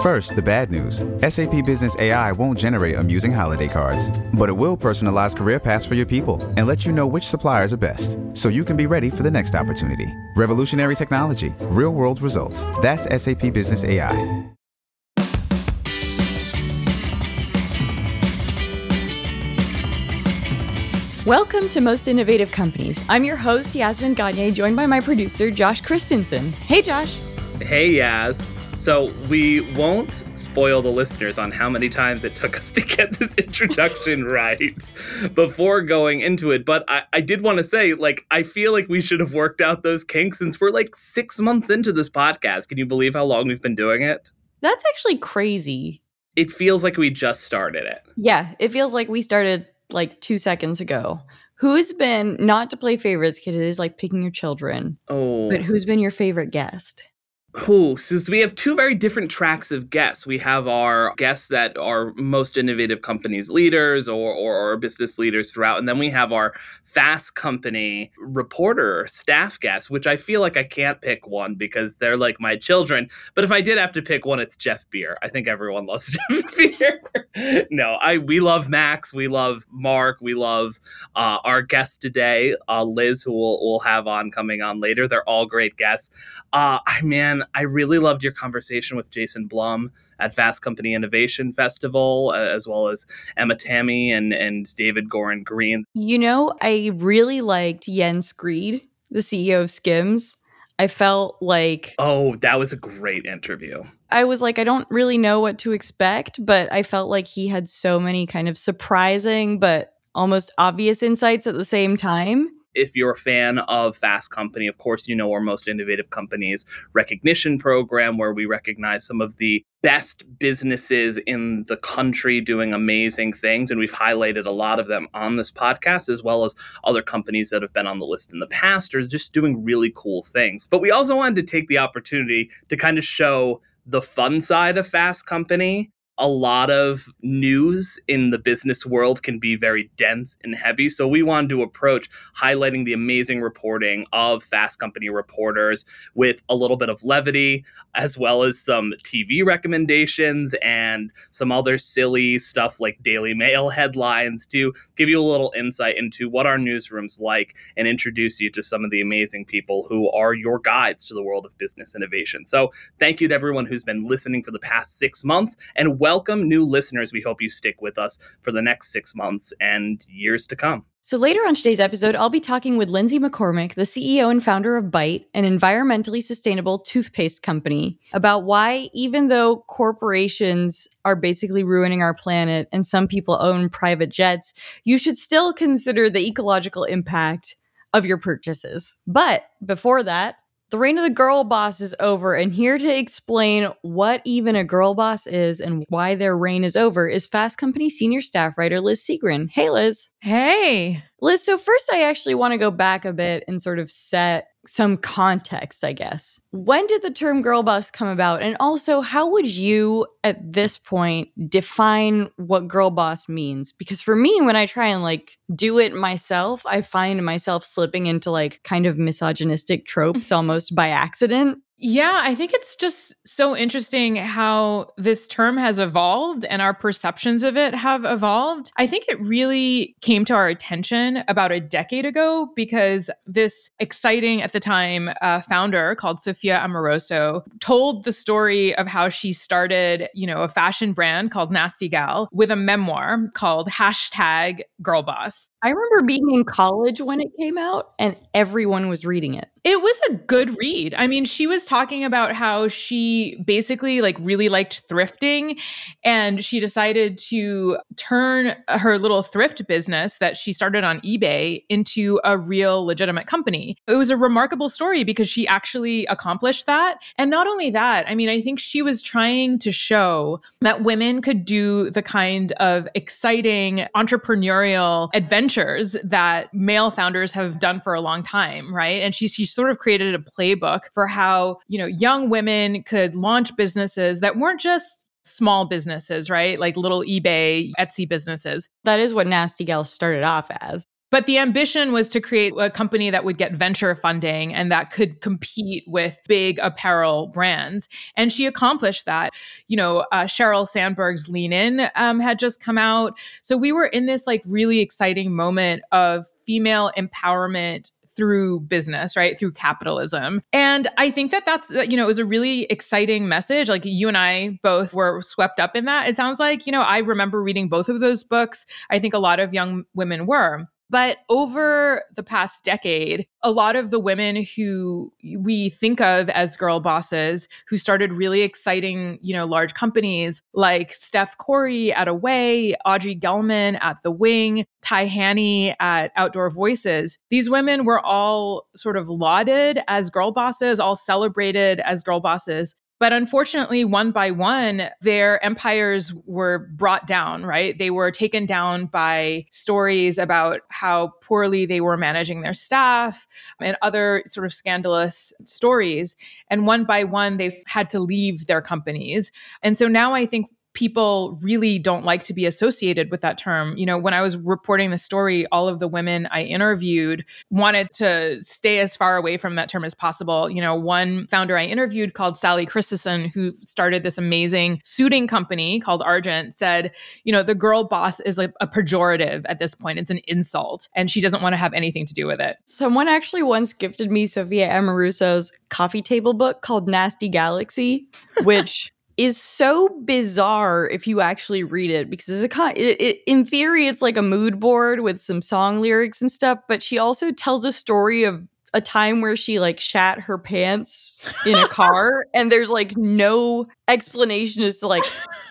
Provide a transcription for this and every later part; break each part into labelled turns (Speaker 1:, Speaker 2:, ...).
Speaker 1: First, the bad news SAP Business AI won't generate amusing holiday cards, but it will personalize career paths for your people and let you know which suppliers are best so you can be ready for the next opportunity. Revolutionary technology, real world results. That's SAP Business AI.
Speaker 2: Welcome to Most Innovative Companies. I'm your host, Yasmin Gagne, joined by my producer, Josh Christensen. Hey, Josh.
Speaker 3: Hey, Yaz. So, we won't spoil the listeners on how many times it took us to get this introduction right before going into it. But I, I did want to say, like, I feel like we should have worked out those kinks since we're like six months into this podcast. Can you believe how long we've been doing it?
Speaker 2: That's actually crazy.
Speaker 3: It feels like we just started it.
Speaker 2: Yeah, it feels like we started like two seconds ago. Who's been not to play favorites because it is like picking your children,
Speaker 3: Oh,
Speaker 2: but who's been your favorite guest?
Speaker 3: Who? So we have two very different tracks of guests. We have our guests that are most innovative companies leaders or, or, or business leaders throughout. And then we have our fast company reporter staff guests, which I feel like I can't pick one because they're like my children. But if I did have to pick one, it's Jeff Beer. I think everyone loves Jeff Beer. no, I we love Max, we love Mark, we love uh, our guest today, uh, Liz, who we'll, we'll have on coming on later. They're all great guests. Uh, I man, I really loved your conversation with Jason Blum at Fast Company Innovation Festival, uh, as well as Emma Tammi and and David Gordon Green.
Speaker 2: You know, I really liked Jens Grede, the CEO of Skims. I felt like
Speaker 3: Oh, that was a great interview.
Speaker 2: I was like, I don't really know what to expect, but I felt like he had so many kind of surprising but almost obvious insights at the same time.
Speaker 3: If you're a fan of Fast Company, of course, you know our most innovative companies recognition program, where we recognize some of the best businesses in the country doing amazing things. And we've highlighted a lot of them on this podcast, as well as other companies that have been on the list in the past or just doing really cool things. But we also wanted to take the opportunity to kind of show the fun side of Fast Company a lot of news in the business world can be very dense and heavy. So we wanted to approach highlighting the amazing reporting of Fast Company reporters with a little bit of levity, as well as some TV recommendations and some other silly stuff like Daily Mail headlines to give you a little insight into what our newsroom's like and introduce you to some of the amazing people who are your guides to the world of business innovation. So thank you to everyone who's been listening for the past six months and welcome new listeners. We hope you stick with us for the next six months and years to come.
Speaker 2: So, later on today's episode, I'll be talking with Lindsay McCormick, the CEO and founder of Bite, an environmentally sustainable toothpaste company, about why, even though corporations are basically ruining our planet and some people own private jets, you should still consider the ecological impact of your purchases. But before that, the reign of the girl boss is over, and here to explain what even a girl boss is and why their reign is over is Fast Company senior staff writer Liz Segran. Hey, Liz.
Speaker 4: Hey.
Speaker 2: Liz, so first, I actually want to go back a bit and sort of set some context, I guess. When did the term girl boss come about? And also, how would you at this point define what girl boss means? Because for me, when I try and like do it myself, I find myself slipping into like kind of misogynistic tropes almost by accident.
Speaker 4: Yeah, I think it's just so interesting how this term has evolved and our perceptions of it have evolved. I think it really came to our attention about a decade ago because this exciting, at the time, uh, founder called Sophia Amoruso told the story of how she started, you know, a fashion brand called Nasty Gal with a memoir called hashtag Girl Boss.
Speaker 2: I remember being in college when it came out and everyone was reading it.
Speaker 4: It was a good read. I mean, she was talking about how she basically like really liked thrifting and she decided to turn her little thrift business that she started on eBay into a real legitimate company. It was a remarkable story because she actually accomplished that. And not only that, I mean, I think she was trying to show that women could do the kind of exciting entrepreneurial adventures that male founders have done for a long time, right? And she she sort of created a playbook for how, you know, young women could launch businesses that weren't just small businesses, right? Like little eBay, Etsy businesses.
Speaker 2: That is what Nasty Gal started off as.
Speaker 4: But the ambition was to create a company that would get venture funding and that could compete with big apparel brands. And she accomplished that. You know, uh, Sheryl Sandberg's Lean In um, had just come out. So we were in this like really exciting moment of female empowerment through business, right? Through capitalism. And I think that that's, you know, it was a really exciting message. Like you and I both were swept up in that. It sounds like, you know, I remember reading both of those books. I think a lot of young women were. But over the past decade, a lot of the women who we think of as girl bosses who started really exciting, you know, large companies like Steph Korey at Away, Audrey Gelman at The Wing, Ty Haney at Outdoor Voices, these women were all sort of lauded as girl bosses, all celebrated as girl bosses. But unfortunately, one by one, their empires were brought down, right? They were taken down by stories about how poorly they were managing their staff and other sort of scandalous stories. And one by one, they've had to leave their companies. And so now I think people really don't like to be associated with that term. You know, when I was reporting the story, all of the women I interviewed wanted to stay as far away from that term as possible. You know, one founder I interviewed called Sali Christeson, who started this amazing suiting company called Argent, said, you know, the girl boss is like a pejorative at this point. It's an insult, and she doesn't want to have anything to do with it.
Speaker 2: Someone actually once gifted me Sophia Amoruso's coffee table book called Nasty Galaxy, which is so bizarre if you actually read it because it's a it, it, in theory it's like a mood board with some song lyrics and stuff but she also tells a story of a time where she like shat her pants in a car and there's like no explanation as to like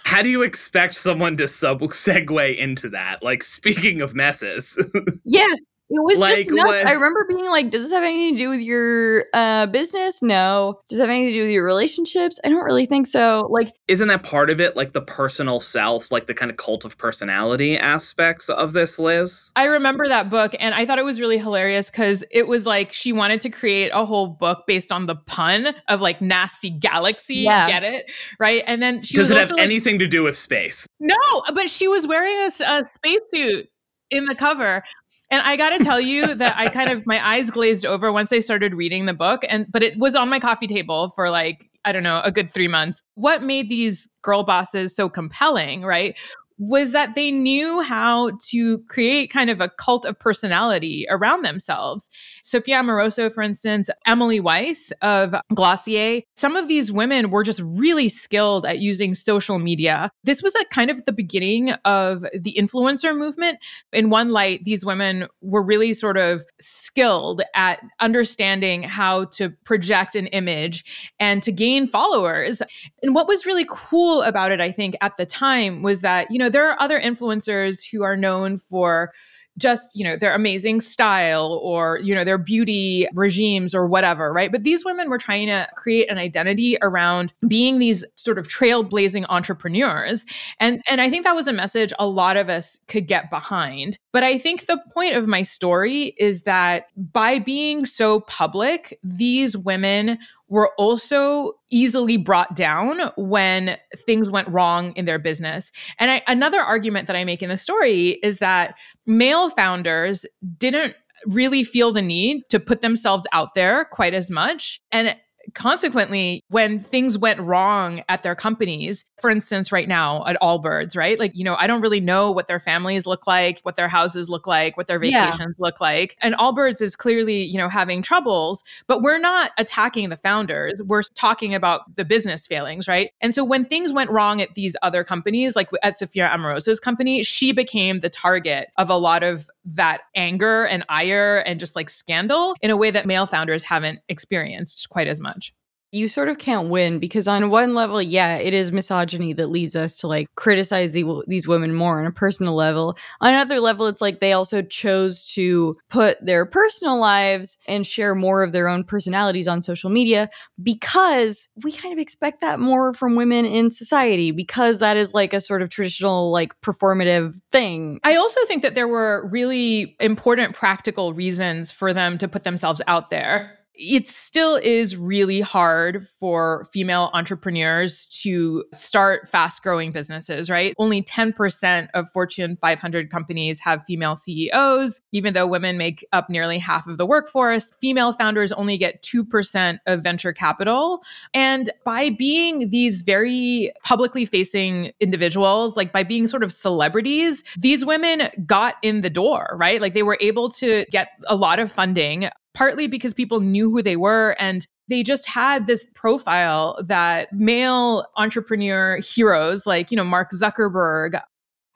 Speaker 3: how do you expect someone to sub segue into that? Like speaking of messes.
Speaker 2: Yeah it was like, just nuts. What? I remember being like, "Does this have anything to do with your uh, business? No. Does it have anything to do with your relationships? I don't really think so." Like,
Speaker 3: isn't that part of it? Like the personal self, like the kind of cult of personality aspects of this, Liz.
Speaker 4: I remember that book, and I thought it was really hilarious because it was like she wanted to create a whole book based on the pun of like nasty galaxy. Yeah. Get it right? And then she
Speaker 3: does it
Speaker 4: have
Speaker 3: like, anything to do with space?
Speaker 4: No, but she was wearing a, a spacesuit in the cover and I got to tell you that I kind of my eyes glazed over once I started reading the book and but it was on my coffee table for like I don't know, a good 3 months. What made these girl bosses so compelling, right? Was that they knew how to create kind of a cult of personality around themselves. Sophia Amoruso, for instance, Emily Weiss of Glossier, some of these women were just really skilled at using social media. This was a kind of the beginning of the influencer movement. In one light, these women were really sort of skilled at understanding how to project an image and to gain followers. And what was really cool about it, I think, at the time was that, you know, there are other influencers who are known for just you know their amazing style or you know their beauty regimes or whatever right? But these women were trying to create an identity around being these sort of trailblazing entrepreneurs. And and i think that was a message a lot of us could get behind. But i think the point of my story is that by being so public these women were also easily brought down when things went wrong in their business. And I, another argument that I make in the story is that male founders didn't really feel the need to put themselves out there quite as much. And consequently, when things went wrong at their companies, for instance, right now at Allbirds, right? Like, you know, I don't really know what their families look like, what their houses look like, what their vacations yeah. look like. And Allbirds is clearly, you know, having troubles, but we're not attacking the founders. We're talking about the business failings, right? And so when things went wrong at these other companies, like at Sophia Amoruso's company, she became the target of a lot of that anger and ire and just like scandal in a way that male founders haven't experienced quite as much
Speaker 2: you sort of can't win because on one level yeah it is misogyny that leads us to like criticize the, these women more on a personal level. On another level it's like they also chose to put their personal lives and share more of their own personalities on social media because we kind of expect that more from women in society because that is like a sort of traditional like performative thing.
Speaker 4: I also think that there were really important practical reasons for them to put themselves out there it still is really hard for female entrepreneurs to start fast growing businesses, right? Only 10% of Fortune 500 companies have female CEOs, even though women make up nearly half of the workforce. Female founders only get 2% of venture capital. And by being these very publicly facing individuals, like by being sort of celebrities, these women got in the door, right? Like they were able to get a lot of funding partly because people knew who they were and they just had this profile that male entrepreneur heroes like you know Mark Zuckerberg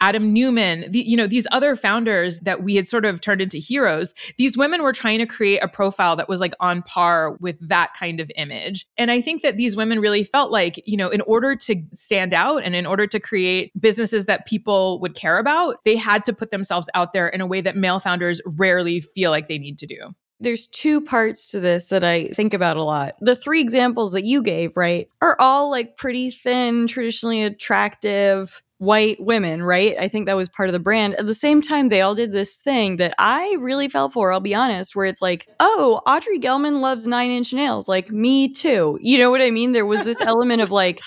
Speaker 4: Adam Neumann, the, you know, these other founders that we had sort of turned into heroes, these women were trying to create a profile that was like on par with that kind of image. And I think that these women really felt like, you know, in order to stand out and in order to create businesses that people would care about, they had to put themselves out there in a way that male founders rarely feel like they need to do
Speaker 2: there's two parts to this that I think about a lot. The three examples that you gave, right, are all like pretty thin, traditionally attractive white women, right? I think that was part of the brand. At the same time, they all did this thing that I really fell for, I'll be honest, where it's like, oh, Audrey Gelman loves nine inch nails. Like, me too. You know what I mean? There was this element of like,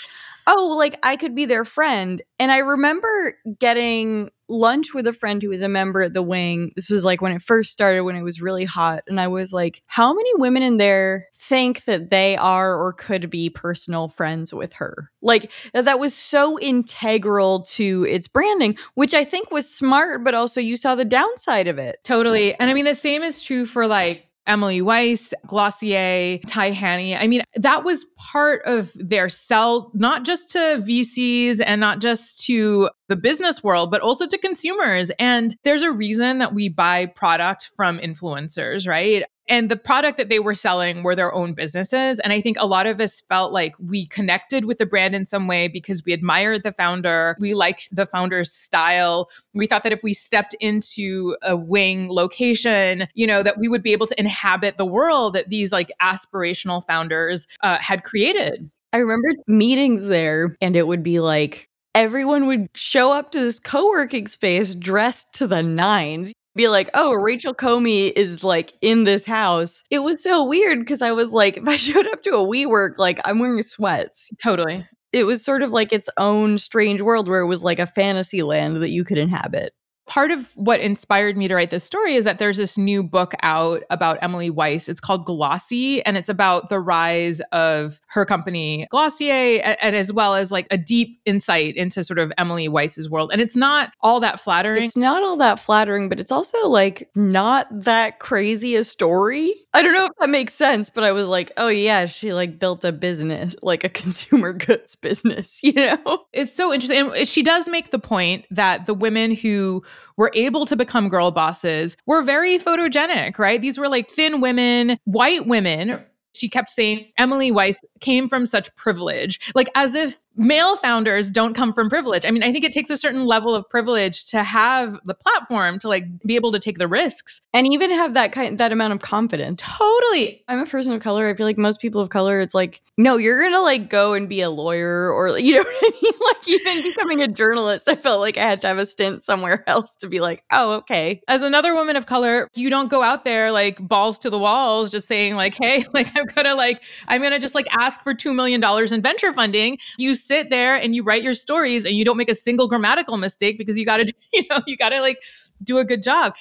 Speaker 2: oh, like I could be their friend. And I remember getting lunch with a friend who was a member at the wing. This was like when it first started, when it was really hot. And I was like, how many women in there think that they are or could be personal friends with her? Like, uh, that was so integral to its branding, which I think was smart, but also you saw the downside of it.
Speaker 4: Totally. And I mean, the same is true for like Emily Weiss, Glossier, Ty Haney. I mean, that was part of their sell, not just to VCs and not just to the business world, but also to consumers. And there's a reason that we buy product from influencers, right? And the product that they were selling were their own businesses. And I think a lot of us felt like we connected with the brand in some way because we admired the founder. We liked the founder's style. We thought that if we stepped into a wing location, you know, that we would be able to inhabit the world that these like aspirational founders uh, had created.
Speaker 2: I remember meetings there, and it would be like, everyone would show up to this co-working space dressed to the nines be like, oh, Rachel Comey is like in this house. It was so weird because I was like, if I showed up to a WeWork, like I'm wearing sweats.
Speaker 4: Totally.
Speaker 2: It was sort of like its own strange world where it was like a fantasy land that you could inhabit
Speaker 4: part of what inspired me to write this story is that there's this new book out about Emily Weiss. It's called Glossy, and it's about the rise of her company, Glossier, and, and, as well as like a deep insight into sort of Emily Weiss's world. And it's not all that flattering.
Speaker 2: It's not all that flattering, but it's also like not that crazy a story. I don't know if that makes sense, but I was like, oh yeah, she like built a business, like a consumer goods business, you know?
Speaker 4: It's so interesting. And she does make the point that the women who were able to become girl bosses were very photogenic, right? These were like thin women, white women she kept saying Emily Weiss came from such privilege, like as if male founders don't come from privilege. I mean, I think it takes a certain level of privilege to have the platform to like be able to take the risks
Speaker 2: and even have that kind that amount of confidence.
Speaker 4: Totally.
Speaker 2: I'm a person of color. I feel like most people of color it's like, no, you're going to like go and be a lawyer or you know what I mean? Like even becoming a journalist, I felt like I had to have a stint somewhere else to be like, "Oh, okay."
Speaker 4: As another woman of color, you don't go out there like balls to the walls just saying like, "Hey, like I'm to like I'm to just like ask for 2 million dollars in venture funding." You sit there and you write your stories and you don't make a single grammatical mistake because you got to, you know, you got to like do a good job.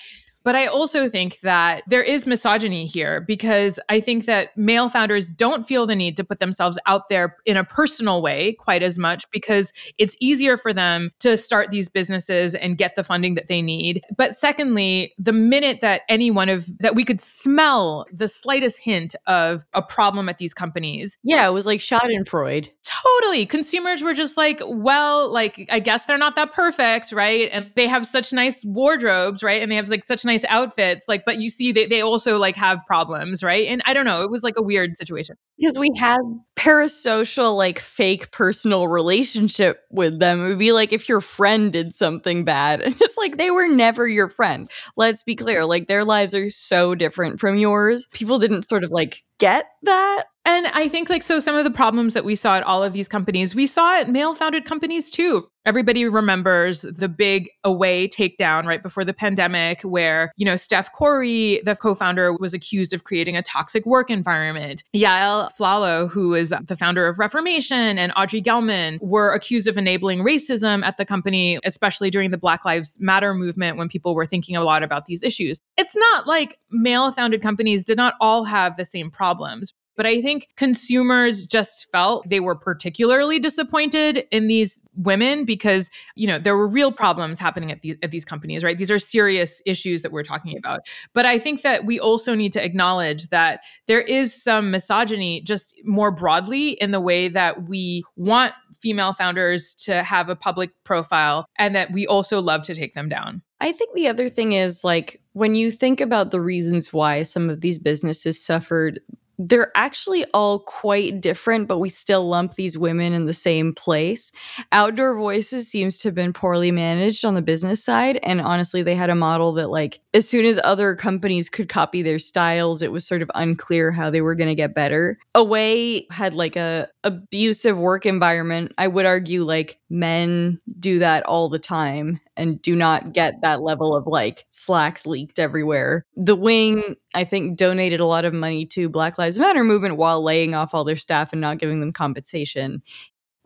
Speaker 4: But I also think that there is misogyny here because I think that male founders don't feel the need to put themselves out there in a personal way quite as much because it's easier for them to start these businesses and get the funding that they need. But secondly, the minute that any one of that we could smell the slightest hint of a problem at these companies.
Speaker 2: Yeah, it was like Schadenfreude.
Speaker 4: Totally. Consumers were just like, well, like, I guess they're not that perfect, right? And they have such nice wardrobes, right? And they have like such nice nice outfits like but you see they, they also like have problems right? And i don't know it was like a weird situation.
Speaker 2: Because we had parasocial like fake personal relationship with them. It would be like if your friend did something bad and it's like they were never your friend. Let's be clear like their lives are so different from yours. People didn't sort of like get that
Speaker 4: And I think, like, so some of the problems that we saw at all of these companies, we saw at male founded companies too. Everybody remembers the big away takedown right before the pandemic, where, you know, Steph Korey, the co founder, was accused of creating a toxic work environment. Yael Aflalo, who is the founder of Reformation, and Audrey Gelman were accused of enabling racism at the company, especially during the Black Lives Matter movement when people were thinking a lot about these issues. It's not like male founded companies did not all have the same problems. But I think consumers just felt they were particularly disappointed in these women because, you know, there were real problems happening at, the, at these companies, right? These are serious issues that we're talking about. But I think that we also need to acknowledge that there is some misogyny just more broadly in the way that we want female founders to have a public profile and that we also love to take them down.
Speaker 2: I think the other thing is like when you think about the reasons why some of these businesses suffered, they're actually all quite different, but we still lump these women in the same place. Outdoor Voices seems to have been poorly managed on the business side. And honestly, they had a model that, like, as soon as other companies could copy their styles, it was sort of unclear how they were going to get better. Away had like a abusive work environment. I would argue like men do that all the time and do not get that level of like slacks leaked everywhere. The wing, I think, donated a lot of money to Black Lives Matter movement while laying off all their staff and not giving them compensation.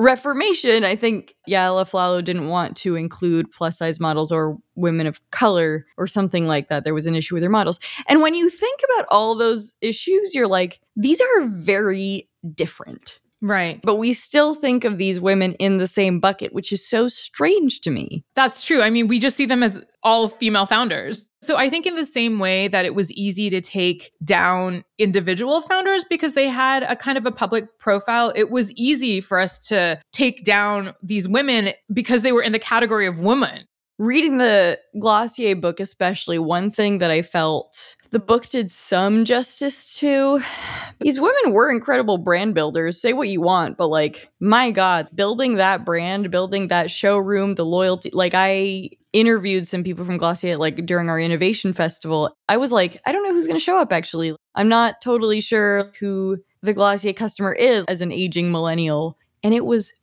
Speaker 2: Reformation, I think Yael Aflalo didn't want to include plus size models or women of color or something like that. There was an issue with their models. And when you think about all those issues, you're like, these are very different.
Speaker 4: Right.
Speaker 2: But we still think of these women in the same bucket, which is so strange to me.
Speaker 4: That's true. I mean, we just see them as all female founders. So I think in the same way that it was easy to take down individual founders because they had a kind of a public profile, it was easy for us to take down these women because they were in the category of woman
Speaker 2: reading the Glossier book, especially, one thing that I felt the book did some justice to. These women were incredible brand builders. Say what you want, but like, my God, building that brand, building that showroom, the loyalty. Like, I interviewed some people from Glossier like during our innovation festival. I was like, I don't know who's going to show up actually. I'm not totally sure who the Glossier customer is as an aging millennial. And it was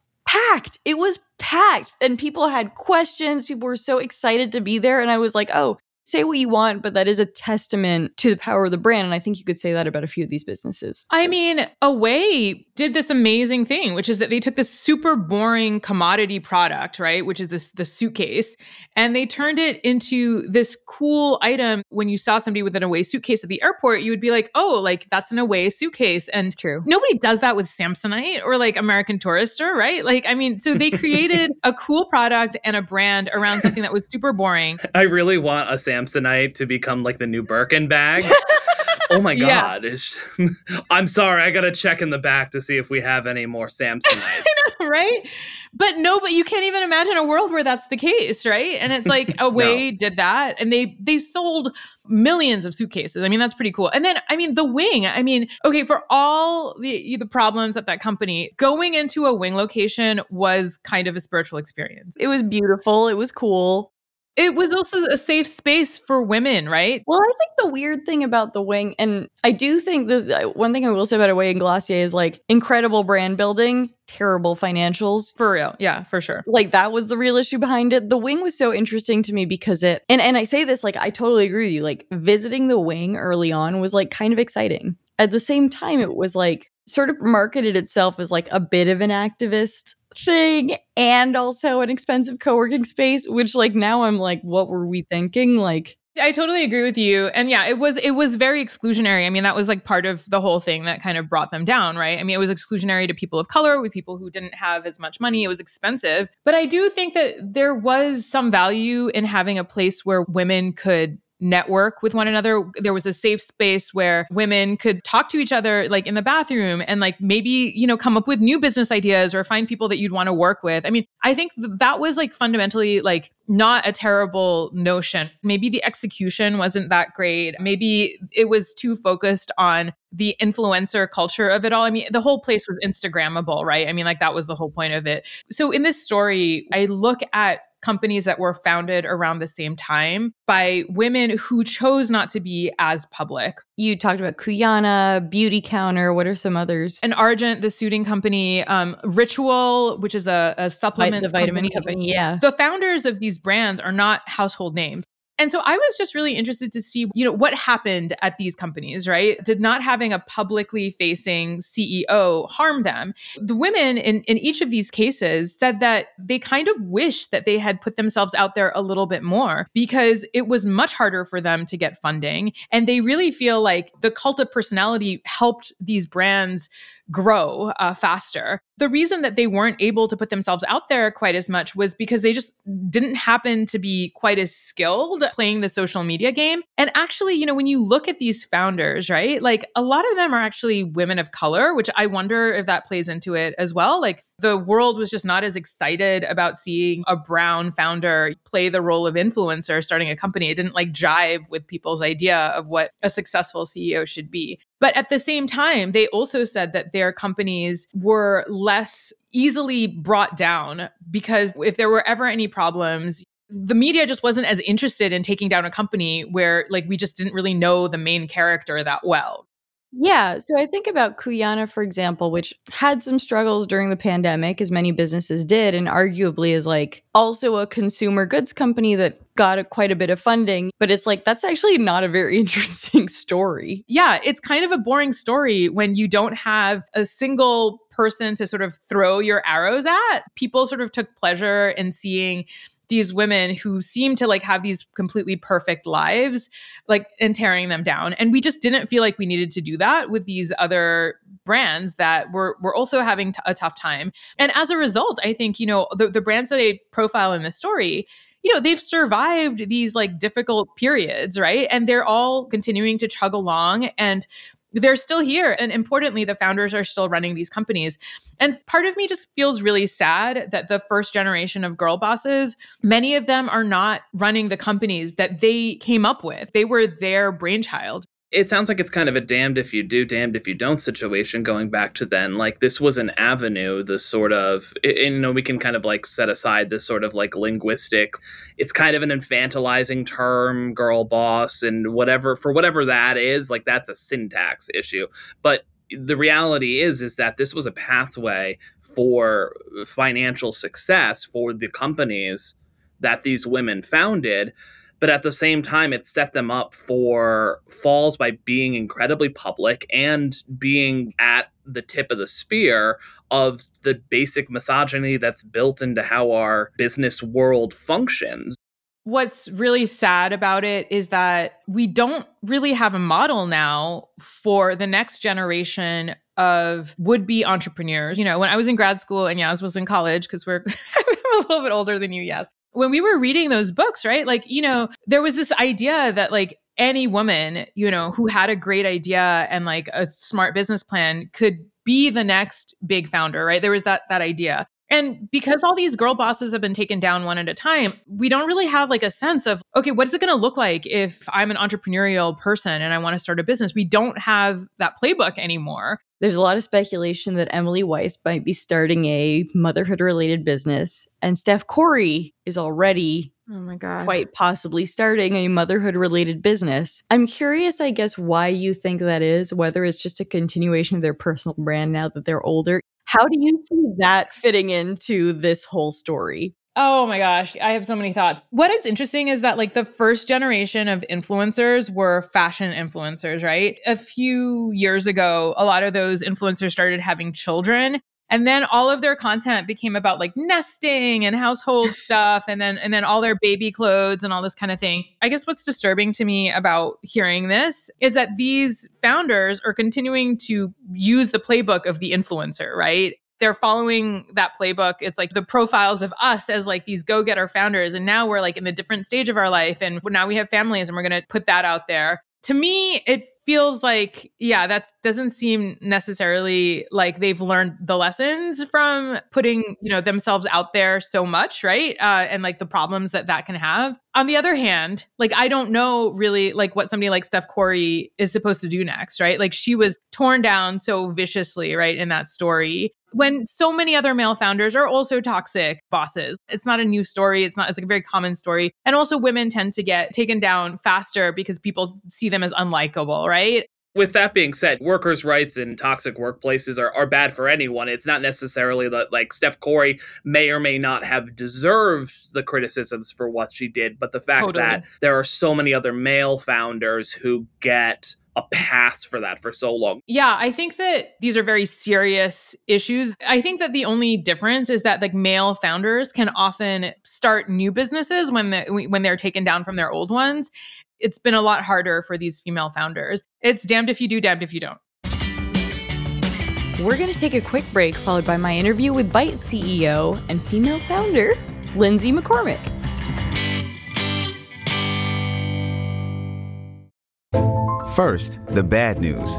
Speaker 2: packed. It was packed. And people had questions. People were so excited to be there. And I was like, oh, say what you want, but that is a testament to the power of the brand. And I think you could say that about a few of these businesses.
Speaker 4: I mean, Away did this amazing thing, which is that they took this super boring commodity product, right? Which is this the suitcase, and they turned it into this cool item. When you saw somebody with an Away suitcase at the airport, you would be like, oh, like that's an Away suitcase. And
Speaker 2: true.
Speaker 4: Nobody does that with Samsonite or like American Tourister, right? Like, I mean, so they created a cool product and a brand around something that was super boring.
Speaker 3: I really want a Samsonite Samsonite to become like the new Birkin bag. oh my god! Yeah. I'm sorry, I gotta check in the back to see if we have any more Samsonites.
Speaker 4: know, right? But no, but you can't even imagine a world where that's the case, right? And it's like Away oh, no. did that, and they they sold millions of suitcases. I mean, that's pretty cool. And then, I mean, the wing. I mean, okay, for all the the problems at that company, going into a wing location was kind of a spiritual experience.
Speaker 2: It was beautiful. It was cool.
Speaker 4: It was also a safe space for women, right?
Speaker 2: Well, I think the weird thing about the wing, and I do think that uh, one thing I will say about Away and Glossier is like incredible brand building, terrible financials.
Speaker 4: For real. Yeah, for sure.
Speaker 2: Like that was the real issue behind it. The wing was so interesting to me because it, and, and I say this like, I totally agree with you. Like visiting the wing early on was like kind of exciting. At the same time, it was like, sort of marketed itself as like a bit of an activist thing and also an expensive co-working space which like now i'm like what were we thinking like
Speaker 4: I totally agree with you. And yeah, it was it was very exclusionary. I mean, that was like part of the whole thing that kind of brought them down, right? I mean, it was exclusionary to people of color, with people who didn't have as much money. It was expensive. But I do think that there was some value in having a place where women could network with one another. There was a safe space where women could talk to each other, like in the bathroom, and like maybe, you know, come up with new business ideas or find people that you'd want to work with. I mean, I think that was like fundamentally like not a terrible notion. Maybe the execution wasn't that great. Maybe it was too focused on the influencer culture of it all. I mean, the whole place was Instagrammable, right? I mean, like that was the whole point of it. So in this story, I look at companies that were founded around the same time by women who chose not to be as public.
Speaker 2: You talked about Cuyana, Beauty Counter. What are some others?
Speaker 4: And Argent, the suiting company, um, Ritual, which is a, a supplement,
Speaker 2: the vitamin company. company. Yeah,
Speaker 4: the founders of these brands are not household names. And so I was just really interested to see, you know, what happened at these companies, right? Did not having a publicly facing CEO harm them? The women in, in each of these cases said that they kind of wish that they had put themselves out there a little bit more because it was much harder for them to get funding. And they really feel like the cult of personality helped these brands grow uh, faster. The reason that they weren't able to put themselves out there quite as much was because they just didn't happen to be quite as skilled playing the social media game. And actually, you know, when you look at these founders, right, like a lot of them are actually women of color, which I wonder if that plays into it as well. Like the world was just not as excited about seeing a brown founder play the role of influencer starting a company. It didn't like jive with people's idea of what a successful CEO should be. But at the same time, they also said that their companies were less easily brought down because if there were ever any problems, the media just wasn't as interested in taking down a company where like we just didn't really know the main character that well.
Speaker 2: Yeah. So I think about Cuyana, for example, which had some struggles during the pandemic, as many businesses did, and arguably is like also a consumer goods company that got a, quite a bit of funding. But it's like, that's actually not a very interesting story.
Speaker 4: Yeah. It's kind of a boring story when you don't have a single person to sort of throw your arrows at. People sort of took pleasure in seeing these women who seem to like have these completely perfect lives like and tearing them down. And we just didn't feel like we needed to do that with these other brands that were were also having t- a tough time. And as a result i think you know the, the brands that i profile in the story you know they've survived these like difficult periods right? And they're all continuing to chug along. And they're still here. And importantly, the founders are still running these companies. And part of me just feels really sad that the first generation of girl bosses, many of them are not running the companies that they came up with. They were their brainchild
Speaker 3: it sounds like it's kind of a damned if you do, damned if you don't situation going back to then. Like this was an avenue, the sort of, and, you know, we can kind of like set aside this sort of like linguistic, it's kind of an infantilizing term, girl boss, and whatever, for whatever that is, like that's a syntax issue. But the reality is is that this was a pathway for financial success for the companies that these women founded but at the same time it set them up for falls by being incredibly public and being at the tip of the spear of the basic misogyny that's built into how our business world functions
Speaker 4: what's really sad about it is that we don't really have a model now for the next generation of would be entrepreneurs. You know, when I was in grad school and Yaz was in college, because we're a little bit older than you, Yaz when we were reading those books, right? Like, you know, there was this idea that like any woman, you know, who had a great idea and like a smart business plan could be the next big founder, right? There was that that idea. And because all these girl bosses have been taken down one at a time, we don't really have like a sense of, okay, what is it going to look like if I'm an entrepreneurial person and I want to start a business? We don't have that playbook anymore.
Speaker 2: There's a lot of speculation that Emily Weiss might be starting a motherhood related business, and Steph Korey is already
Speaker 4: Oh my God.
Speaker 2: Quite possibly starting a motherhood related business. I'm curious, I guess, why you think that is, whether it's just a continuation of their personal brand now that they're older. How do you see that fitting into this whole story?
Speaker 4: Oh my gosh, I have so many thoughts. What is interesting is that like the first generation of influencers were fashion influencers, right? A few years ago, a lot of those influencers started having children and then all of their content became about like nesting and household stuff and then and then all their baby clothes and all this kind of thing. I guess what's disturbing to me about hearing this is that these founders are continuing to use the playbook of the influencer right? They're following that playbook. It's like the profiles of us as like these go-getter founders and now we're like in a different stage of our life and now we have families and we're going to put that out there. To me it feels like yeah that doesn't seem necessarily like they've learned the lessons from putting you know themselves out there so much right? Uh, and like the problems that that can have on the other hand, like I don't know really like what somebody like Steph Korey is supposed to do next, right? Like she was torn down so viciously, right, in that story. When so many other male founders are also toxic bosses. It's not a new story. It's not, it's like a very common story. And also women tend to get taken down faster because people see them as unlikable, right?
Speaker 3: With that being said, workers' rights in toxic workplaces are, are bad for anyone. It's not necessarily that like Steph Korey may or may not have deserved the criticisms for what she did, but the fact totally. that there are so many other male founders who get a pass for that for so long.
Speaker 4: Yeah, I think that these are very serious issues. I think that the only difference is that like male founders can often start new businesses when the, when they're taken down from their old ones it's been a lot harder for these female founders. It's damned if you do, damned if you don't.
Speaker 2: We're going to take a quick break, followed by my interview with Bite CEO and female founder, Lindsay McCormick.
Speaker 1: First, the bad news.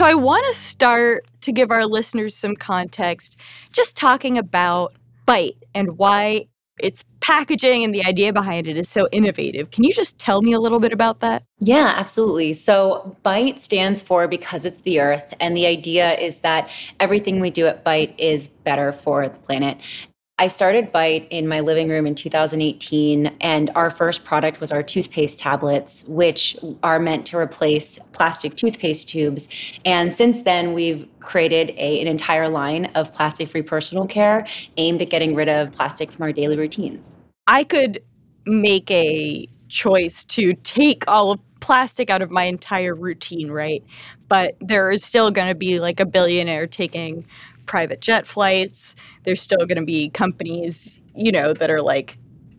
Speaker 2: So I want to start to give our listeners some context, just talking about Bite and why its packaging and the idea behind it is so innovative. Can you just tell me a little bit about that?
Speaker 5: Yeah, absolutely. So, BITE stands for because it's the earth. And the idea is that everything we do at BITE is better for the planet. I started Bite in my living room in 2018, and our first product was our toothpaste tablets, which are meant to replace plastic toothpaste tubes. And since then, we've created a, an entire line of plastic free personal care aimed at getting rid of plastic from our daily routines.
Speaker 2: I could make a choice to take all of plastic out of my entire routine, right? But there is still going to be like a billionaire taking private jet flights. There's still going to be companies, you know, that are like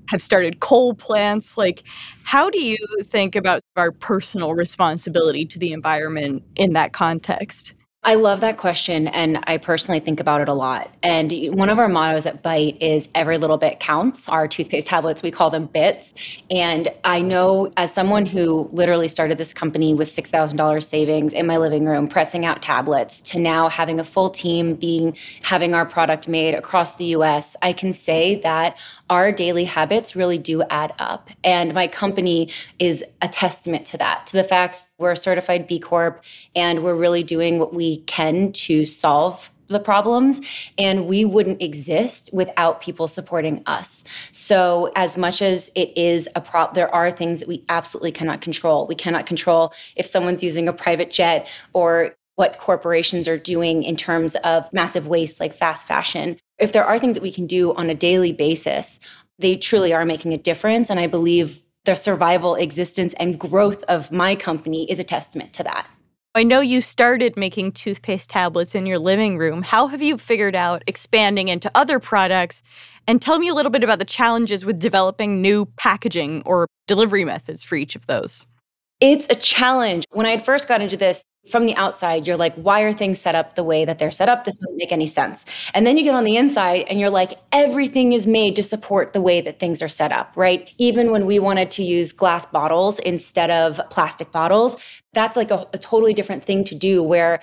Speaker 2: have started coal plants. Like, how do you think about our personal responsibility to the environment in that context?
Speaker 5: I love that question. And I personally think about it a lot. And one of our mottos at Bite is every little bit counts. Our toothpaste tablets, we call them bits. And I know as someone who literally started this company with $6,000 savings in my living room, pressing out tablets, to now having a full team being having our product made across the US, I can say that our daily habits really do add up. And my company is a testament to that, to the fact we're a certified B Corp and we're really doing what we can to solve the problems. And we wouldn't exist without people supporting us. So as much as it is a prop there are things that we absolutely cannot control. We cannot control if someone's using a private jet or what corporations are doing in terms of massive waste like fast fashion if there are things that we can do on a daily basis, they truly are making a difference. And I believe the survival, existence, and growth of my company is a testament to that.
Speaker 2: I know you started making toothpaste tablets in your living room. How have you figured out expanding into other products? And tell me a little bit about the challenges with developing new packaging or delivery methods for each of those.
Speaker 5: It's a challenge. When I had first got into this, from the outside, you're like, why are things set up the way that they're set up? This doesn't make any sense. And then you get on the inside and you're like, everything is made to support the way that things are set up, right? Even when we wanted to use glass bottles instead of plastic bottles, that's like a, a totally different thing to do where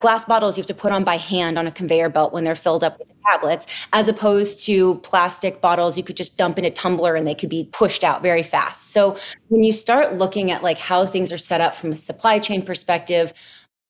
Speaker 5: glass bottles you have to put on by hand on a conveyor belt when they're filled up with the tablets, as opposed to plastic bottles you could just dump in a tumbler and they could be pushed out very fast. So when you start looking at like how things are set up from a supply chain perspective,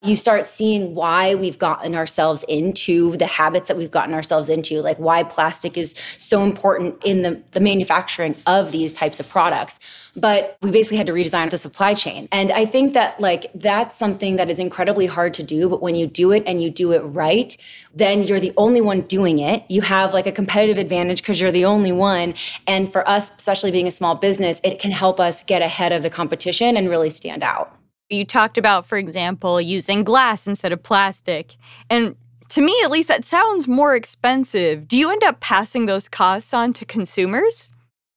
Speaker 5: you start seeing why we've gotten ourselves into the habits that we've gotten ourselves into, like why plastic is so important in the, the manufacturing of these types of products. But we basically had to redesign the supply chain. And I think that like that's something that is incredibly hard to do. But when you do it and you do it right, then you're the only one doing it. You have like a competitive advantage because you're the only one. And for us, especially being a small business, it can help us get ahead of the competition and really stand out.
Speaker 2: You talked about, for example, using glass instead of plastic. And To me, at least, that sounds more expensive. Do you end up passing those costs on to consumers?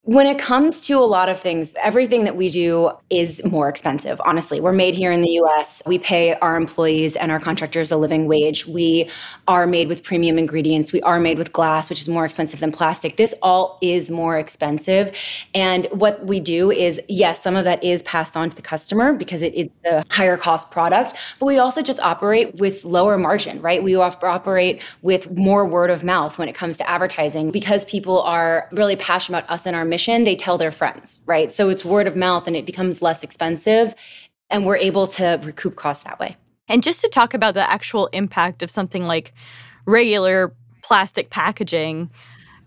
Speaker 5: When it comes to a lot of things, everything that we do is more expensive. Honestly, we're made here in the US. We pay our employees and our contractors a living wage. We are made with premium ingredients. We are made with glass, which is more expensive than plastic. This all is more expensive. And what we do is, yes, some of that is passed on to the customer because it, it's a higher cost product, but we also just operate with lower margin, right? We operate with more word of mouth when it comes to advertising because people are really passionate about us and our mission, they tell their friends, right? So it's word of mouth and it becomes less expensive. And we're able to recoup costs that way.
Speaker 2: And just to talk about the actual impact of something like regular plastic packaging,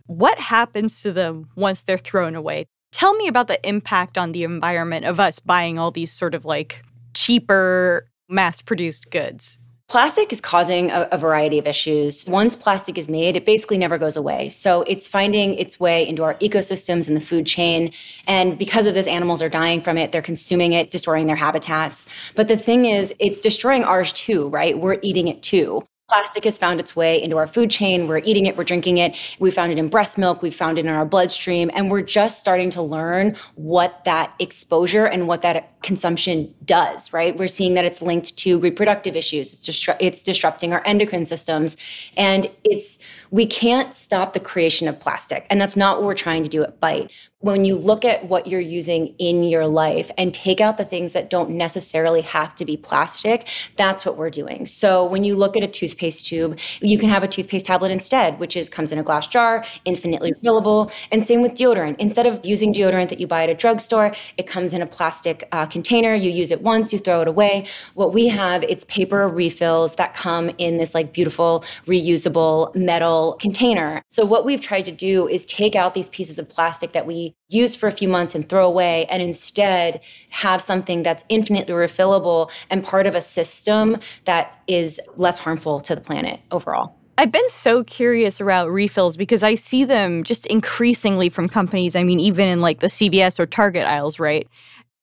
Speaker 2: what happens to them once they're thrown away? Tell me about the impact on the environment of us buying all these sort of like cheaper mass produced goods.
Speaker 5: Plastic is causing a, a, variety of issues. Once plastic is made, it basically never goes away. So it's finding its way into our ecosystems and the food chain. And because of this, animals are dying from it. They're consuming it, destroying their habitats. But the thing is, it's destroying ours too, right? We're eating it too. Plastic has found its way into our food chain. We're eating it, we're drinking it. We found it in breast milk, we found it in our bloodstream, and we're just starting to learn what that exposure and what that consumption does, right? We're seeing that it's linked to reproductive issues. It's it's disrupting our endocrine systems and it's we can't stop the creation of plastic. And that's not what we're trying to do at Bite when you look at what you're using in your life and take out the things that don't necessarily have to be plastic, that's what we're doing. So when you look at a toothpaste tube, you can have a toothpaste tablet instead, which is comes in a glass jar, infinitely refillable. And same with deodorant. Instead of using deodorant that you buy at a drugstore, it comes in a plastic uh, container. You use it once, you throw it away. What we have, it's paper refills that come in this like beautiful reusable metal container. So what we've tried to do is take out these pieces of plastic that we use for a few months and throw away and instead have something that's infinitely refillable and part of a system that is less harmful to the planet overall.
Speaker 2: I've been so curious about refills because I see them just increasingly from companies. I mean, even in like the CVS or Target aisles, right?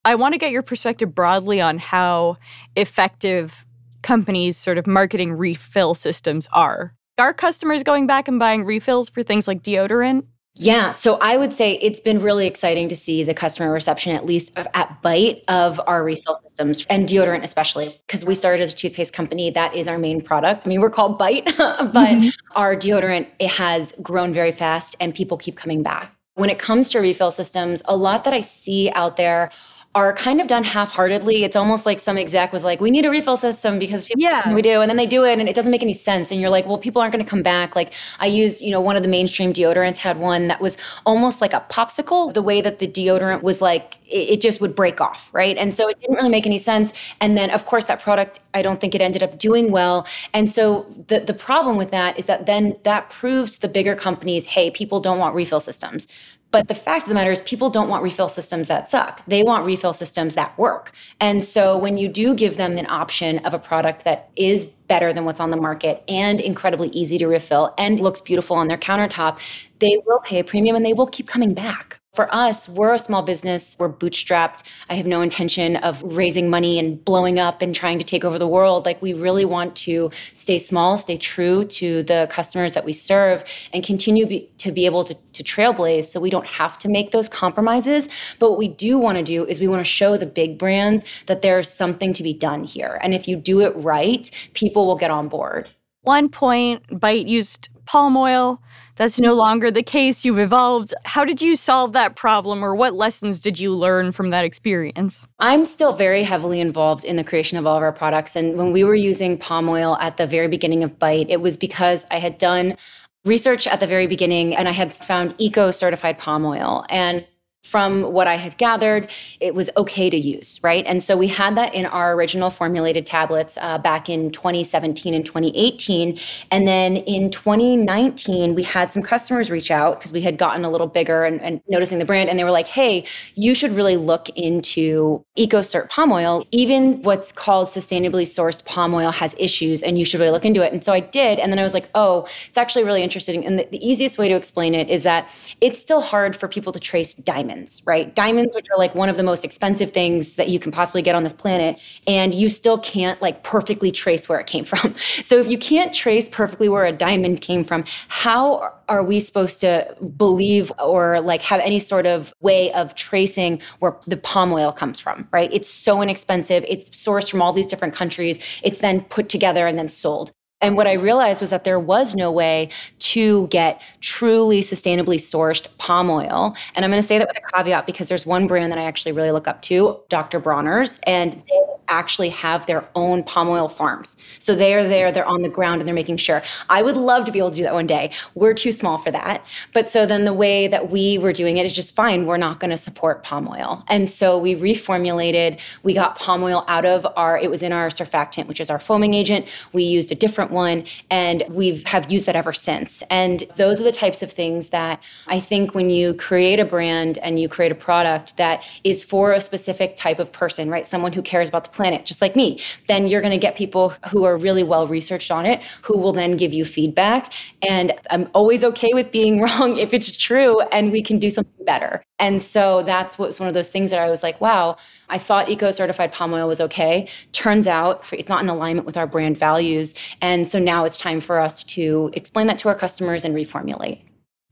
Speaker 2: I want to get your perspective broadly on how effective companies' sort of marketing refill systems are. Are customers going back and buying refills for things like deodorant?
Speaker 5: Yeah, so I would say it's been really exciting to see the customer reception, at least at Bite, of our refill systems and deodorant, especially because we started as a toothpaste company. That is our main product. I mean, we're called Bite, but mm-hmm. our deodorant it has grown very fast, and people keep coming back. When it comes to refill systems, a lot that I see out there are kind of done half-heartedly. It's almost like some exec was like, "We need a refill system because people, yeah, we do," and then they do it, and it doesn't make any sense. And you're like, "Well, people aren't going to come back." Like I used, you know, one of the mainstream deodorants had one that was almost like a popsicle. The way that the deodorant was like, it, it just would break off, right? And so it didn't really make any sense. And then, of course, that product, I don't think it ended up doing well. And so the the problem with that is that then that proves to the bigger companies, hey, people don't want refill systems. But the fact of the matter is, people don't want refill systems that suck. They want refill systems that work. And so when you do give them an option of a product that is better than what's on the market and incredibly easy to refill and looks beautiful on their countertop, they will pay a premium and they will keep coming back. For us, we're a small business. We're bootstrapped. I have no intention of raising money and blowing up and trying to take over the world. Like, we really want to stay small, stay true to the customers that we serve, and continue be, to be able to, to trailblaze so we don't have to make those compromises. But what we do want to do is we want to show the big brands that there's something to be done here. And if you do it right, people will get on board.
Speaker 2: One point, Bite used palm oil that's no longer the case. You've evolved. How did you solve that problem, or what lessons did you learn from that experience?
Speaker 5: I'm still very heavily involved in the creation of all of our products. And when we were using palm oil at the very beginning of Bite, it was because I had done research at the very beginning and I had found eco certified palm oil. And from what I had gathered, it was okay to use, right? And so we had that in our original formulated tablets uh, back in 2017 and 2018. And then in 2019, we had some customers reach out because we had gotten a little bigger and, and, noticing the brand. And they were like, hey, you should really look into EcoCert palm oil. Even what's called sustainably sourced palm oil has issues, and you should really look into it. And so I did. And then I was like, oh, it's actually really interesting. And the, the easiest way to explain it is that it's still hard for people to trace diamonds diamonds, right? Diamonds, which are like one of the most expensive things that you can possibly get on this planet, and you still can't like perfectly trace where it came from. So if you can't trace perfectly where a diamond came from, how are we supposed to believe or like have any sort of way of tracing where the palm oil comes from, right? It's so inexpensive. It's sourced from all these different countries. It's then put together and then sold. And what I realized was that there was no way to get truly sustainably sourced palm oil. And I'm going to say that with a caveat because there's one brand that I actually really look up to, Dr. Bronner's, and they actually have their own palm oil farms. So they are there, they're on the ground, and they're making sure. I would love to be able to do that one day. We're too small for that. But so then the way that we were doing it is just fine. We're not going to support palm oil. And so we reformulated, we got palm oil out of our, it was in our surfactant, which is our foaming agent. We used a different one and we have used that ever since. And those are the types of things that I think when you create a brand and you create a product that is for a specific type of person, right? Someone who cares about the planet, just like me, then you're going to get people who are really well researched on it who will then give you feedback. And I'm always okay with being wrong if it's true and we can do something better. And so that's what was one of those things that I was like, wow, I thought eco certified palm oil was okay. Turns out it's not in alignment with our brand values. And so now it's time for us to explain that to our customers and reformulate.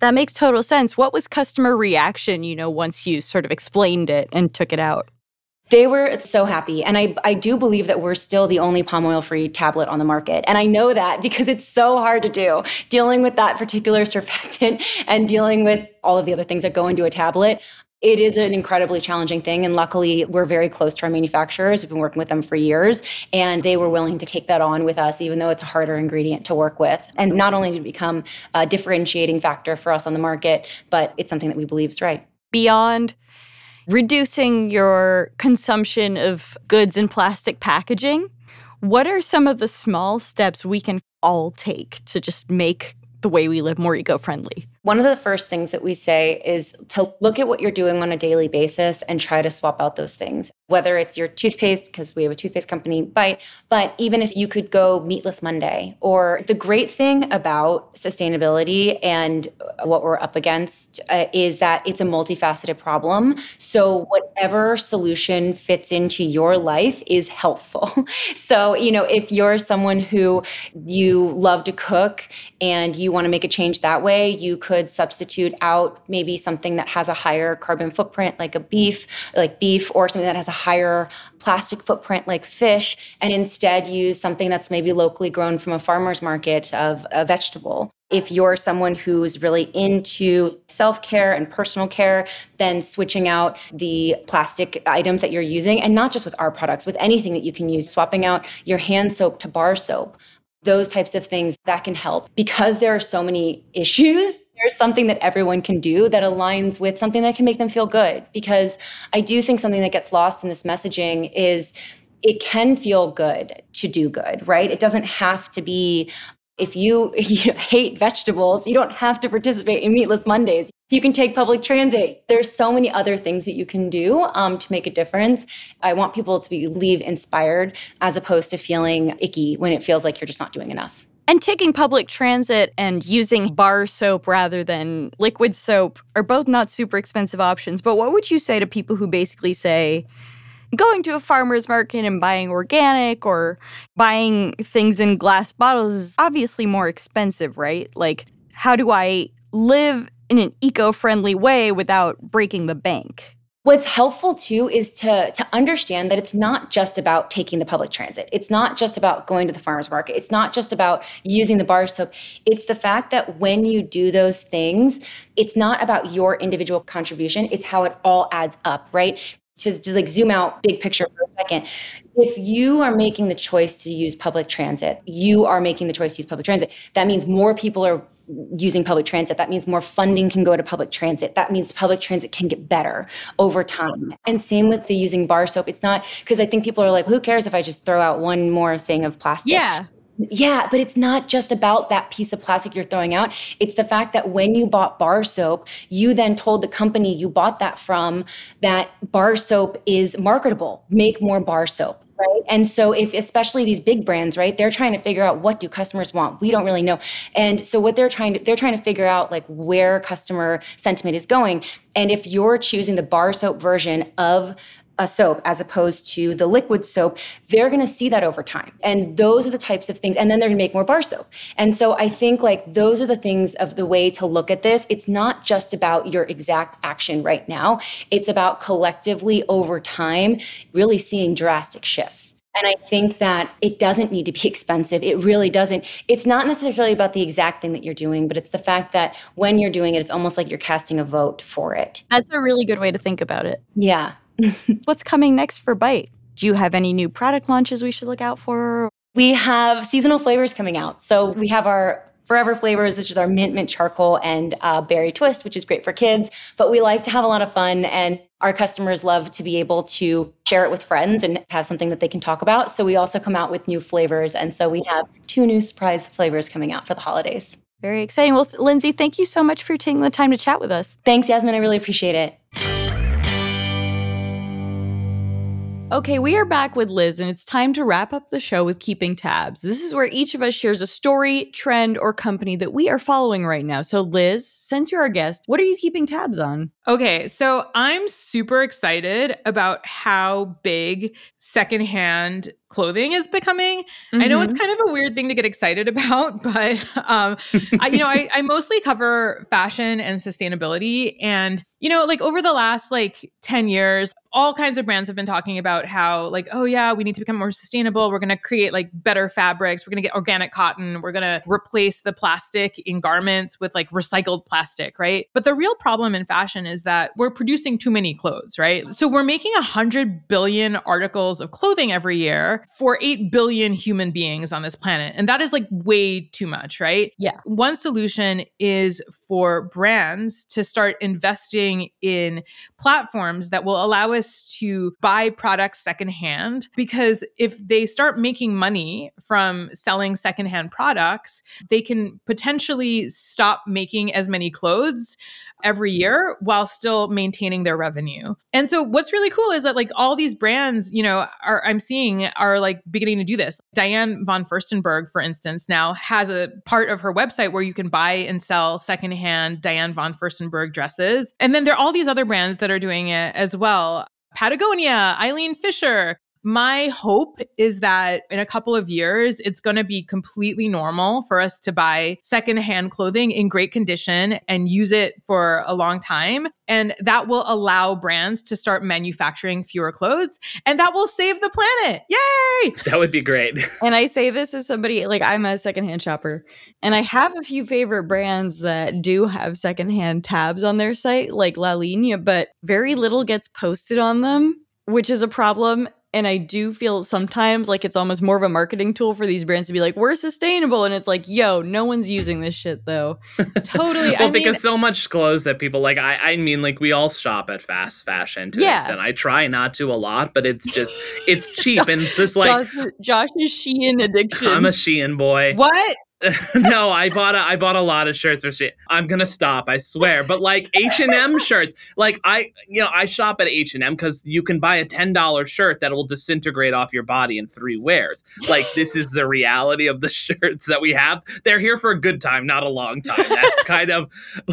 Speaker 2: That makes total sense. What was customer reaction, you know, once you sort of explained it and took it out?
Speaker 5: They were so happy. And I, I do believe that we're still the only palm oil free tablet on the market. And I know that because it's so hard to do dealing with that particular surfactant and dealing with all of the other things that go into a tablet. It is an incredibly challenging thing. And luckily, we're very close to our manufacturers. We've been working with them for years, and they were willing to take that on with us, even though it's a harder ingredient to work with. And not only did it become a differentiating factor for us on the market, but it's something that we believe is right.
Speaker 2: Beyond reducing your consumption of goods in plastic packaging, what are some of the small steps we can all take to just make the way we live more eco friendly?
Speaker 5: One of the first things that we say is to look at what you're doing on a daily basis and try to swap out those things. Whether it's your toothpaste, because we have a toothpaste company, Bite, but even if you could go meatless Monday. Or the great thing about sustainability and what we're up against uh, is that it's a multifaceted problem. So, whatever solution fits into your life is helpful. so, you know, if you're someone who you love to cook and you want to make a change that way, you could substitute out maybe something that has a higher carbon footprint, like a beef, like beef, or something that has a higher plastic footprint, like fish, and instead use something that's maybe locally grown from a farmer's market of a vegetable. If you're someone who's really into self care and personal care, then switching out the plastic items that you're using, and not just with our products, with anything that you can use, swapping out your hand soap to bar soap those types of things that can help because there are so many issues there's something that everyone can do that aligns with something that can make them feel good. Because I do think something that gets lost in this messaging is it can feel good to do good, right? It doesn't have to be if you, you hate vegetables, you don't have to participate in Meatless Mondays. You can take public transit. There's so many other things that you can do um, to make a difference. I want people to be, leave inspired as opposed to feeling icky when it feels like you're just not doing enough.
Speaker 2: And taking public transit and using bar soap rather than liquid soap are both not super expensive options. But what would you say to people who basically say, going to a farmer's market and buying organic or buying things in glass bottles is obviously more expensive, right? Like, how do I live in an eco friendly way without breaking the bank?
Speaker 5: What's helpful too is to to understand that it's not just about taking the public transit. It's not just about going to the farmers market. It's not just about using the bar soap. It's the fact that when you do those things, it's not about your individual contribution. It's how it all adds up, right? To, to like zoom out big picture for a second if you are making the choice to use public transit you are making the choice to use public transit that means more people are using public transit. That means more funding can go to public transit. That means public transit can get better over time. And same with the using bar soap. It's not because I think people are like, who cares if I just throw out one more thing of plastic?
Speaker 2: Yeah.
Speaker 5: Yeah, but it's not just about that piece of plastic you're throwing out. It's the fact that when you bought bar soap, you then told the company you bought that from that bar soap is marketable. Make more bar soap right? And so if especially these big brands, right, they're trying to figure out what do customers want. We don't really know. And so what they're trying to they're trying to figure out like where customer sentiment is going. And if you're choosing the bar soap version of a soap as opposed to the liquid soap, they're going to see that over time. And those are the types of things. And then they're going to make more bar soap. And so I think like those are the things of the way to look at this. It's not just about your exact action right now, it's about collectively over time really seeing drastic shifts. And I think that it doesn't need to be expensive. It really doesn't. It's not necessarily about the exact thing that you're doing, but it's the fact that when you're doing it, it's almost like you're casting a vote for it.
Speaker 2: That's a really good way to think about it.
Speaker 5: Yeah.
Speaker 2: What's coming next for Bite? Do you have any new product launches we should look out for?
Speaker 5: We have seasonal flavors coming out. So we have our forever flavors, which is our mint, mint charcoal, and uh, berry twist, which is great for kids. But we like to have a lot of fun, and our customers love to be able to share it with friends and have something that they can talk about. So we also come out with new flavors. And so we have two new surprise flavors coming out for the holidays.
Speaker 2: Very exciting. Well, Lindsay, thank you so much for taking the time to chat with us.
Speaker 5: Thanks, Yasmin. I really appreciate it.
Speaker 2: Okay, we are back with Liz, and it's time to wrap up the show with keeping tabs. This is where each of us shares a story, trend, or company that we are following right now. So, Liz, since you're our guest, what are you keeping tabs on?
Speaker 4: Okay, so I'm super excited about how big secondhand clothing is becoming. Mm-hmm. I know it's mm-hmm. kind of a weird thing to get excited about, but um, I, you know, I, I mostly cover fashion and sustainability, and you know, like over the last like ten years, all kinds of brands have been talking about how like oh yeah we need to become more sustainable we're going to create like better fabrics we're going to get organic cotton we're going to replace the plastic in garments with like recycled plastic right but the real problem in fashion is that we're producing too many clothes right so we're making 100 billion articles of clothing every year for 8 billion human beings on this planet. And that is like way too much right?
Speaker 2: Yeah.
Speaker 4: One solution is for brands to start investing in platforms that will allow us to buy products secondhand. Because if they start making money from selling secondhand products, they can potentially stop making as many clothes every year while still maintaining their revenue. And so what's really cool is that like all these brands, you know, are I'm seeing are like beginning to do this. Diane von Furstenberg, for instance, now has a part of her website where you can buy and sell secondhand Diane von Furstenberg dresses. And then there are all these other brands that are doing it as well. Patagonia, Eileen Fisher, my hope is that in a couple of years, it's going to be completely normal for us to buy secondhand clothing in great condition and use it for a long time. And that will allow brands to start manufacturing fewer clothes and that will save the planet. Yay!
Speaker 3: That would be great.
Speaker 2: and I say this as somebody like I'm a secondhand shopper and I have a few favorite brands that do have secondhand tabs on their site, like La Linea, but very little gets posted on them which is a problem and I do feel sometimes like it's almost more of a marketing tool for these brands to be like, we're sustainable. And it's like, yo, no one's using this shit though.
Speaker 4: totally.
Speaker 3: well, I because so much clothes that people like, I, I mean, like we all shop at fast fashion to yeah. extent. I try not to a lot, but it's just, it's cheap. and it's just like
Speaker 2: Josh, Josh's Shein addiction.
Speaker 3: I'm a Shein boy.
Speaker 4: What?
Speaker 3: no, I bought a I bought a lot of shirts for shit. I'm gonna stop, I swear. But like H and M shirts, like I, you know, I shop at H and M because you can buy a ten dollar shirt that will disintegrate off your body in three wears. Like this is the reality of the shirts that we have. They're here for a good time, not a long time. That's kind of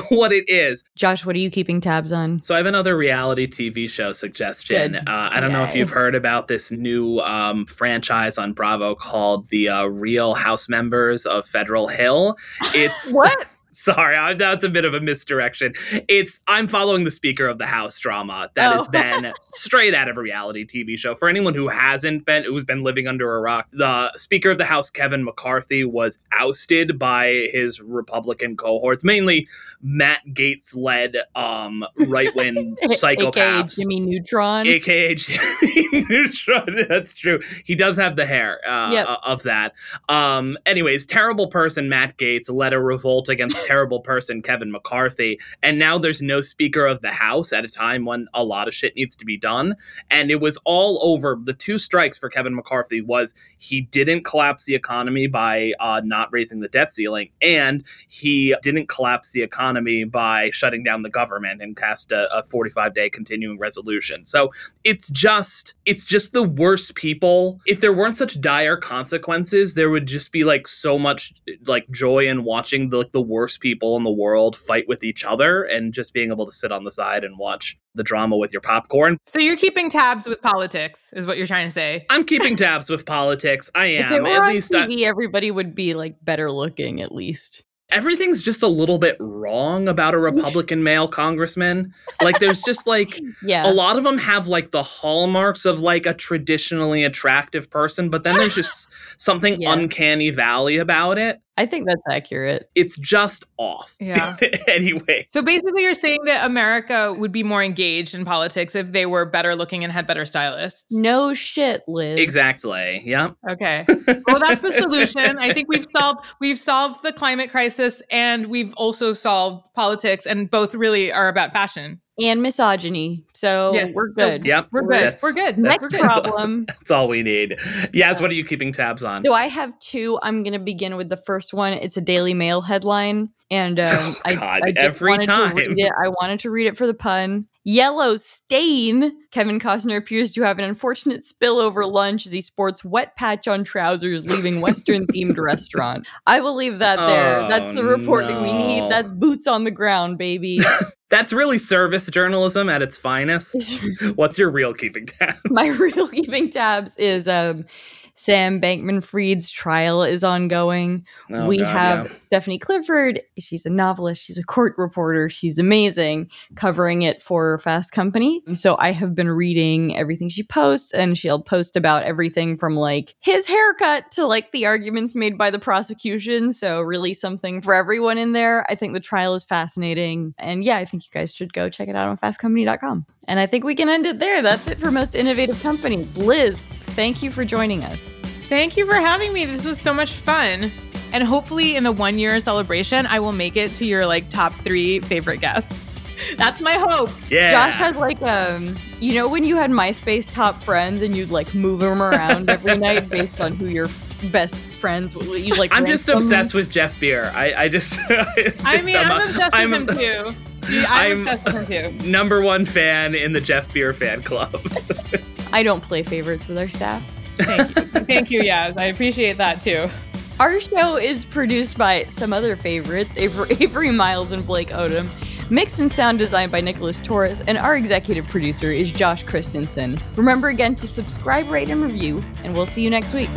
Speaker 3: what it is.
Speaker 2: Josh, what are you keeping tabs on?
Speaker 3: So I have another reality TV show suggestion. Uh, I don't Yay. know if you've heard about this new um, franchise on Bravo called the uh, Real House Members of. Federal Hill. It's
Speaker 2: what?
Speaker 3: Sorry, I, that's a bit of a misdirection. It's I'm following the Speaker of the House drama that oh. has been straight out of a reality TV show. For anyone who hasn't been, who's been living under a rock, the Speaker of the House, Kevin McCarthy, was ousted by his Republican cohorts, mainly Matt Gaetz led um, right wing psychopaths.
Speaker 2: AKA Jimmy Neutron.
Speaker 3: AKA Jimmy Neutron. That's true. He does have the hair uh, yep. of that. Um, anyways, terrible person Matt Gaetz, led a revolt against terrible person, Kevin McCarthy. And now there's no Speaker of the House at a time when a lot of shit needs to be done. And it was all over. The two strikes for Kevin McCarthy was he didn't collapse the economy by uh, not raising the debt ceiling, and he didn't collapse the economy by shutting down the government and cast a, a 45 day continuing resolution. So it's just it's just the worst people. If there weren't such dire consequences, there would just be like so much like joy in watching the like the worst people in the world fight with each other and just being able to sit on the side and watch the drama with your popcorn.
Speaker 4: So you're keeping tabs with politics, is what you're trying to say.
Speaker 3: I'm keeping tabs with politics. I am.
Speaker 2: If it were
Speaker 3: at
Speaker 2: on
Speaker 3: least I-
Speaker 2: TV, everybody would be like better looking at least.
Speaker 3: everything's just a little bit wrong about a Republican male congressman. Like there's just like
Speaker 2: Yeah.
Speaker 3: a lot of them have like the hallmarks of like a traditionally attractive person, but then there's just something
Speaker 2: Yeah.
Speaker 3: uncanny valley about it.
Speaker 2: I think that's accurate.
Speaker 3: It's just off.
Speaker 4: Yeah.
Speaker 3: anyway,
Speaker 4: So basically, you're saying that America would be more engaged in politics if they were better looking and had better stylists.
Speaker 2: No shit, Liz.
Speaker 3: exactly. Yeah.
Speaker 4: Okay. Well, that's the solution. I think we've solved we've solved the climate crisis and we've also solved politics, and both really are about fashion.
Speaker 2: And misogyny. So
Speaker 4: Yes.
Speaker 2: we're
Speaker 4: So-
Speaker 2: good.
Speaker 3: Yep.
Speaker 4: We're good.
Speaker 3: That's-
Speaker 4: We're good.
Speaker 3: that's-
Speaker 2: Next
Speaker 4: We're good.
Speaker 3: that's all-
Speaker 2: problem.
Speaker 3: That's all we need. Yes. What are you keeping tabs on?
Speaker 2: So I have two. I'm going to begin with the first one. It's a Daily Mail headline, and um,
Speaker 3: Oh,
Speaker 2: I,
Speaker 3: God,
Speaker 2: I just
Speaker 3: every
Speaker 2: wanted
Speaker 3: time.
Speaker 2: to read it. I wanted to read it for the pun. Yellow stain. Kevin Costner appears to have an unfortunate spill over lunch as he sports wet patch on trousers, leaving Western themed restaurant. I will leave that there. That's the
Speaker 3: Oh,
Speaker 2: reporting we need. That's boots on the ground, baby.
Speaker 3: That's really service journalism at its finest. What's your real keeping tab?
Speaker 2: My real keeping tabs is um, Sam Bankman Fried's trial is ongoing.
Speaker 3: Oh,
Speaker 2: we
Speaker 3: God,
Speaker 2: have
Speaker 3: yeah.
Speaker 2: Stephanie Clifford. She's a novelist. She's a court reporter. She's amazing, covering it for Fast Company. So I have been reading everything she posts, and she'll post about everything from like his haircut to like the arguments made by the prosecution. So really something for everyone in there. I think the trial is fascinating, and yeah, I think you guys should go check it out on fastcompany.com. And I think we can end it there. That's it for most innovative companies. Liz, thank you for joining us.
Speaker 4: Thank you for having me. This was so much fun. And hopefully, in the one year celebration, I will make it to your like top three favorite guests. That's my hope.
Speaker 3: Yeah.
Speaker 2: Josh has like um, you know when you had MySpace top friends and you'd like move them around every night based on who your best friends you like.
Speaker 3: I'm
Speaker 2: rank
Speaker 3: just
Speaker 2: them?
Speaker 3: obsessed with Jeff Beer. I, I just.
Speaker 4: I mean, I'm,
Speaker 3: a-
Speaker 4: obsessed
Speaker 3: I'm
Speaker 4: with him too. Yeah, I'm,
Speaker 3: I'm-
Speaker 4: obsessed with him too.
Speaker 3: Number one fan in the Jeff Beer fan club.
Speaker 2: I don't play favorites with our staff.
Speaker 4: Thank you. Thank you. Yeah, I appreciate that too.
Speaker 2: Our show is produced by some other favorites, Avery, Avery Miles and Blake Odom. Mix and sound designed by Nicholas Torres, and our executive producer is Josh Christensen. Remember again to subscribe, rate, and review, and we'll see you next week.